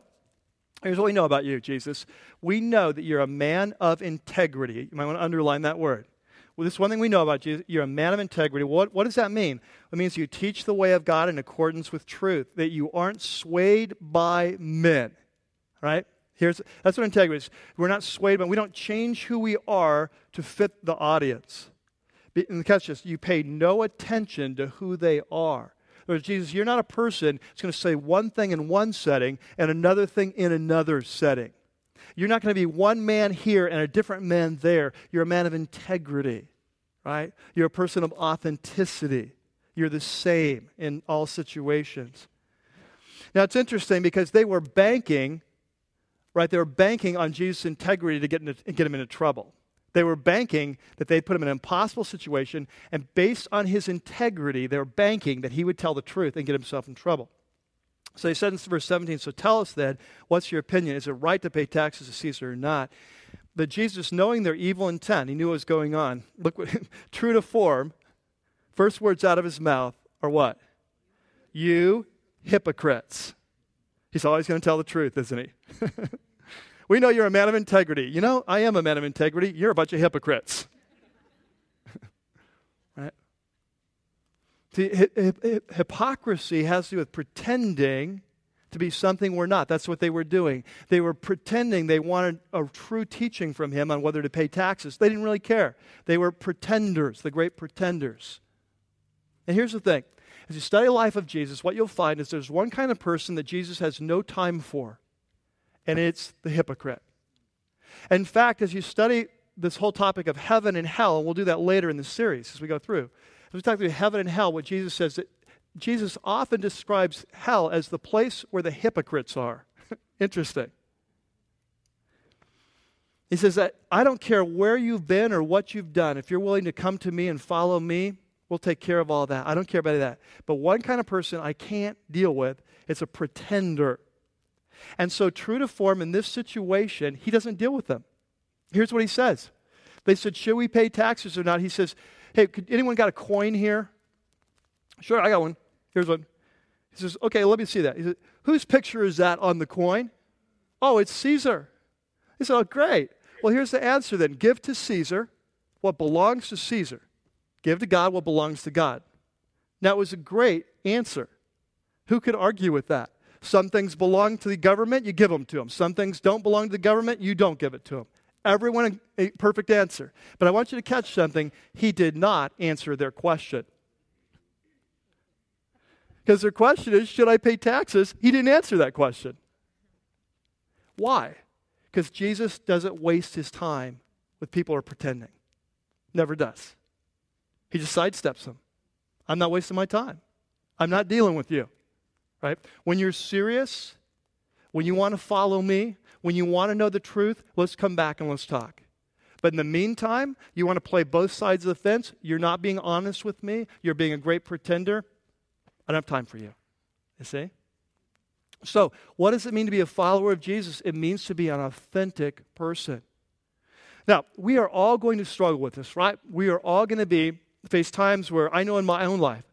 Speaker 2: here's what we know about you, Jesus. We know that you're a man of integrity. You might want to underline that word. Well, this is one thing we know about you. You're a man of integrity. What, what does that mean? It means you teach the way of God in accordance with truth, that you aren't swayed by men. Right? Here's, that's what integrity is. We're not swayed by, we don't change who we are to fit the audience. And catch this, you pay no attention to who they are. Whereas Jesus, you're not a person that's going to say one thing in one setting and another thing in another setting. You're not going to be one man here and a different man there. You're a man of integrity, right? You're a person of authenticity. You're the same in all situations. Now, it's interesting because they were banking, right? They were banking on Jesus' integrity to get, into, get him into trouble. They were banking that they'd put him in an impossible situation, and based on his integrity, they were banking that he would tell the truth and get himself in trouble. So he said in verse 17, So tell us then, what's your opinion? Is it right to pay taxes to Caesar or not? But Jesus, knowing their evil intent, he knew what was going on. Look true to form, first words out of his mouth are what? You hypocrites. He's always going to tell the truth, isn't he? we know you're a man of integrity. You know, I am a man of integrity. You're a bunch of hypocrites. right? See, hi- hi- hypocrisy has to do with pretending to be something we're not. That's what they were doing. They were pretending they wanted a true teaching from him on whether to pay taxes. They didn't really care. They were pretenders, the great pretenders. And here's the thing as you study the life of Jesus, what you'll find is there's one kind of person that Jesus has no time for, and it's the hypocrite. In fact, as you study this whole topic of heaven and hell, and we'll do that later in the series as we go through, we talk through heaven and hell, what Jesus says that Jesus often describes hell as the place where the hypocrites are. Interesting. He says that I don't care where you've been or what you've done. If you're willing to come to me and follow me, we'll take care of all that. I don't care about that. But one kind of person I can't deal with, it's a pretender. And so, true to form in this situation, he doesn't deal with them. Here's what he says They said, Should we pay taxes or not? He says, Hey, could, anyone got a coin here? Sure, I got one. Here's one. He says, Okay, let me see that. He said, Whose picture is that on the coin? Oh, it's Caesar. He said, Oh, great. Well, here's the answer then give to Caesar what belongs to Caesar, give to God what belongs to God. Now, it was a great answer. Who could argue with that? Some things belong to the government, you give them to them. Some things don't belong to the government, you don't give it to them. Everyone a perfect answer. But I want you to catch something. He did not answer their question. Because their question is, should I pay taxes? He didn't answer that question. Why? Because Jesus doesn't waste his time with people who are pretending. Never does. He just sidesteps them. I'm not wasting my time. I'm not dealing with you. Right? When you're serious, when you want to follow me, when you want to know the truth, let's come back and let's talk. But in the meantime, you want to play both sides of the fence. You're not being honest with me. You're being a great pretender. I don't have time for you. You see? So, what does it mean to be a follower of Jesus? It means to be an authentic person. Now, we are all going to struggle with this, right? We are all going to be face times where I know in my own life,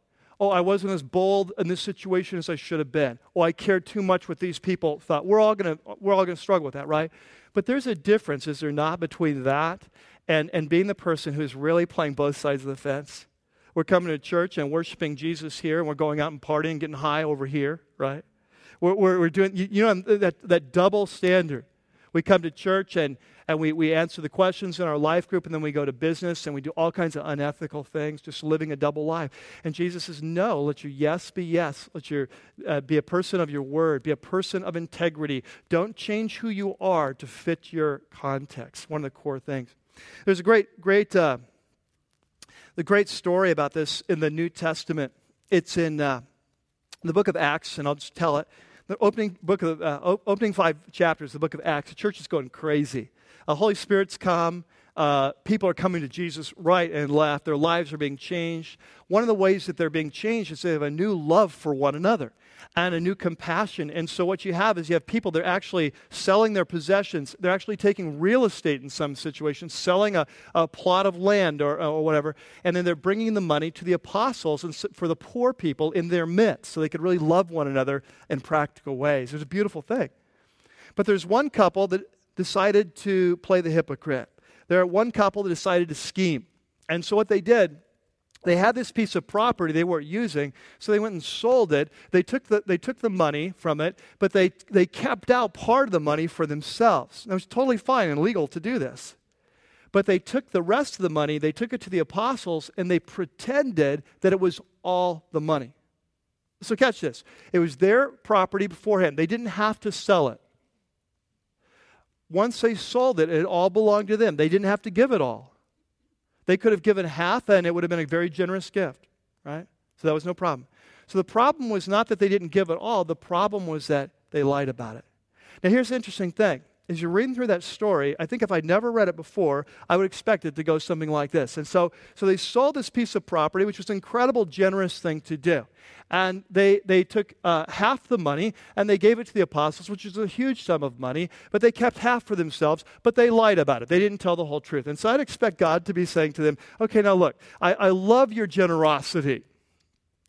Speaker 2: oh, I wasn't as bold in this situation as I should have been. Oh, I cared too much what these people thought. We're all to we're all to struggle with that, right? But there's a difference, is there not, between that and, and being the person who's really playing both sides of the fence? We're coming to church and worshiping Jesus here, and we're going out and partying, getting high over here, right? We're, we're, we're doing, you, you know, that, that double standard. We come to church and, and we, we answer the questions in our life group, and then we go to business and we do all kinds of unethical things, just living a double life. And Jesus says, No, let your yes be yes. Let your uh, be a person of your word, be a person of integrity. Don't change who you are to fit your context. One of the core things. There's a great, great. Uh, the great story about this in the New Testament. It's in uh, the book of Acts, and I'll just tell it. The opening book of uh, opening five chapters, the book of Acts. The church is going crazy. Holy Spirit's come. Uh, people are coming to Jesus right and left. Their lives are being changed. One of the ways that they're being changed is they have a new love for one another and a new compassion. And so, what you have is you have people, they're actually selling their possessions. They're actually taking real estate in some situations, selling a, a plot of land or, or whatever, and then they're bringing the money to the apostles and for the poor people in their midst so they could really love one another in practical ways. It's a beautiful thing. But there's one couple that decided to play the hypocrite. There are one couple that decided to scheme. And so, what they did they had this piece of property they weren't using, so they went and sold it. They took the, they took the money from it, but they, they kept out part of the money for themselves. And it was totally fine and legal to do this. But they took the rest of the money, they took it to the apostles, and they pretended that it was all the money. So, catch this it was their property beforehand, they didn't have to sell it. Once they sold it, it all belonged to them. They didn't have to give it all. They could have given half and it would have been a very generous gift, right? So that was no problem. So the problem was not that they didn't give it all, the problem was that they lied about it. Now, here's the interesting thing as you're reading through that story, I think if I'd never read it before, I would expect it to go something like this. And so, so they sold this piece of property, which was an incredible, generous thing to do. And they, they took uh, half the money and they gave it to the apostles, which was a huge sum of money, but they kept half for themselves, but they lied about it. They didn't tell the whole truth. And so I'd expect God to be saying to them, okay, now look, I, I love your generosity.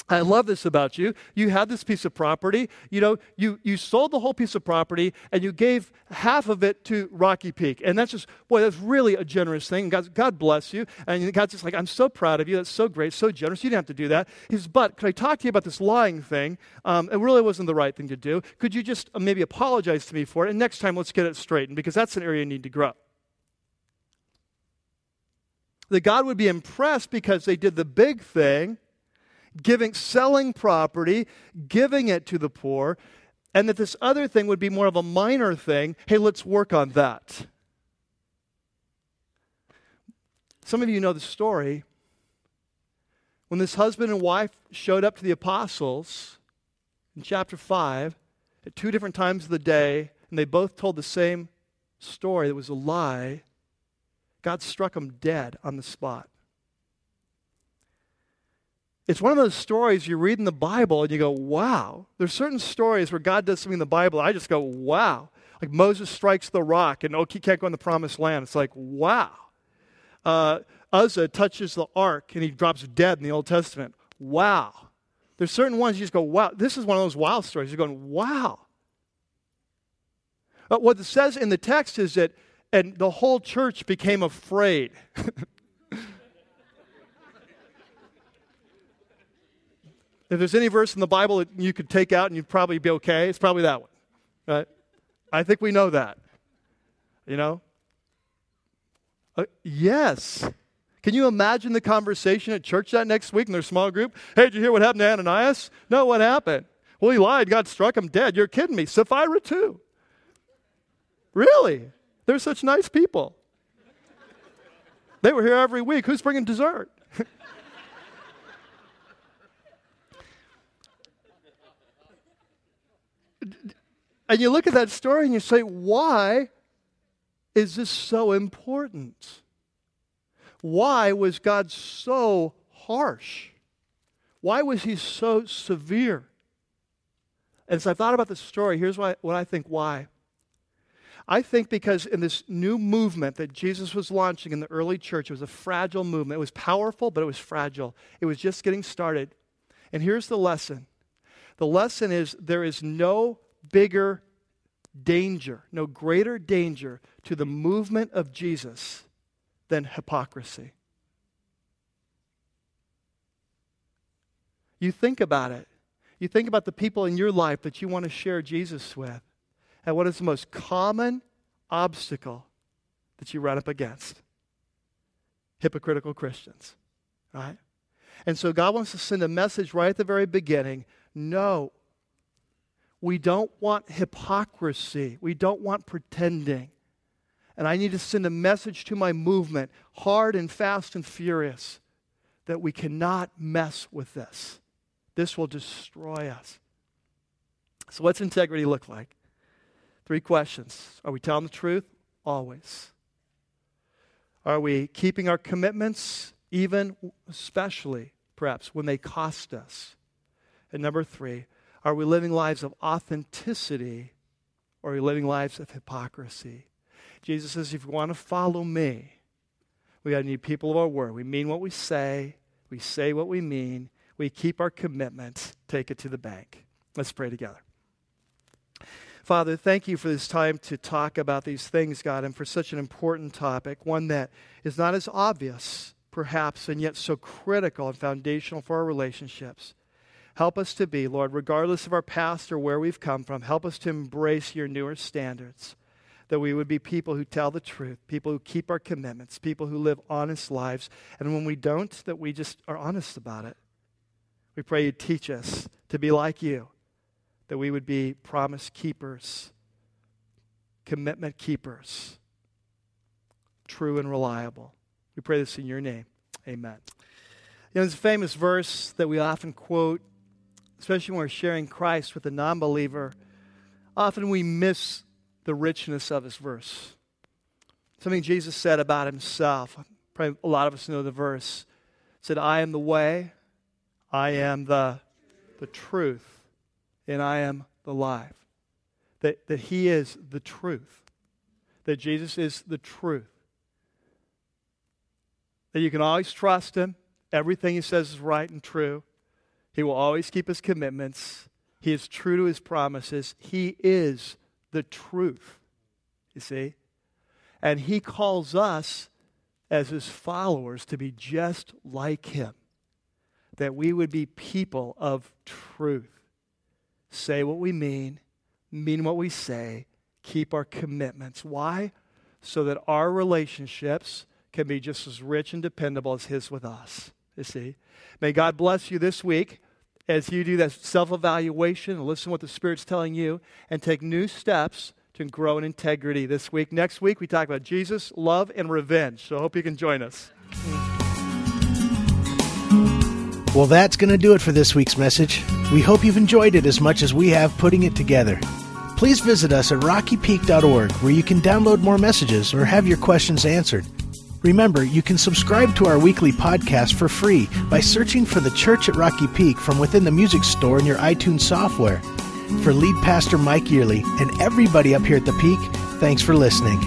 Speaker 2: I love this about you. You had this piece of property. You know, you, you sold the whole piece of property and you gave half of it to Rocky Peak. And that's just, boy, that's really a generous thing. God, God bless you. And God's just like, I'm so proud of you. That's so great, so generous. You didn't have to do that. He says, but could I talk to you about this lying thing? Um, it really wasn't the right thing to do. Could you just uh, maybe apologize to me for it? And next time, let's get it straightened because that's an area you need to grow. That God would be impressed because they did the big thing giving, selling property, giving it to the poor, and that this other thing would be more of a minor thing. Hey, let's work on that. Some of you know the story. When this husband and wife showed up to the apostles in chapter 5 at two different times of the day, and they both told the same story that was a lie, God struck them dead on the spot. It's one of those stories you read in the Bible and you go, wow. There's certain stories where God does something in the Bible, I just go, wow. Like Moses strikes the rock and oh, he can't go in the promised land. It's like, wow. Uh, Uzzah touches the ark and he drops dead in the Old Testament. Wow. There's certain ones you just go, wow. This is one of those wow stories. You're going, wow. But what it says in the text is that, and the whole church became afraid. If there's any verse in the Bible that you could take out and you'd probably be okay, it's probably that one. Right? I think we know that. You know? Uh, yes. Can you imagine the conversation at church that next week in their small group? Hey, did you hear what happened to Ananias? No, what happened? Well, he lied. God struck him dead. You're kidding me. Sapphira, too. Really? They're such nice people. They were here every week. Who's bringing dessert? And you look at that story and you say, why is this so important? Why was God so harsh? Why was he so severe? And as I thought about the story, here's why, what I think why. I think because in this new movement that Jesus was launching in the early church, it was a fragile movement. It was powerful, but it was fragile. It was just getting started. And here's the lesson the lesson is there is no bigger danger, no greater danger to the movement of Jesus than hypocrisy. You think about it. You think about the people in your life that you want to share Jesus with, and what is the most common obstacle that you run up against? Hypocritical Christians, right? And so God wants to send a message right at the very beginning no, we don't want hypocrisy. We don't want pretending. And I need to send a message to my movement, hard and fast and furious, that we cannot mess with this. This will destroy us. So, what's integrity look like? Three questions Are we telling the truth? Always. Are we keeping our commitments, even, especially, perhaps, when they cost us? And number three, are we living lives of authenticity or are we living lives of hypocrisy? Jesus says, if you want to follow me, we got to need people of our word. We mean what we say, we say what we mean, we keep our commitments, take it to the bank. Let's pray together. Father, thank you for this time to talk about these things, God, and for such an important topic, one that is not as obvious, perhaps, and yet so critical and foundational for our relationships. Help us to be, Lord, regardless of our past or where we've come from, help us to embrace your newer standards. That we would be people who tell the truth, people who keep our commitments, people who live honest lives. And when we don't, that we just are honest about it. We pray you teach us to be like you, that we would be promise keepers, commitment keepers, true and reliable. We pray this in your name. Amen. You know, there's a famous verse that we often quote especially when we're sharing Christ with a non believer, often we miss the richness of his verse. Something Jesus said about himself. Probably a lot of us know the verse. Said, I am the way, I am the, the truth, and I am the life. That, that he is the truth. That Jesus is the truth. That you can always trust him. Everything he says is right and true. He will always keep his commitments. He is true to his promises. He is the truth. You see? And he calls us as his followers to be just like him. That we would be people of truth. Say what we mean, mean what we say, keep our commitments. Why? So that our relationships can be just as rich and dependable as his with us. You see? May God bless you this week as you do that self evaluation, listen to what the Spirit's telling you, and take new steps to grow in integrity this week. Next week, we talk about Jesus, love, and revenge. So I hope you can join us.
Speaker 1: Well, that's going to do it for this week's message. We hope you've enjoyed it as much as we have putting it together. Please visit us at rockypeak.org where you can download more messages or have your questions answered. Remember, you can subscribe to our weekly podcast for free by searching for the Church at Rocky Peak from within the music store in your iTunes software. For lead pastor Mike Yearley and everybody up here at the Peak, thanks for listening.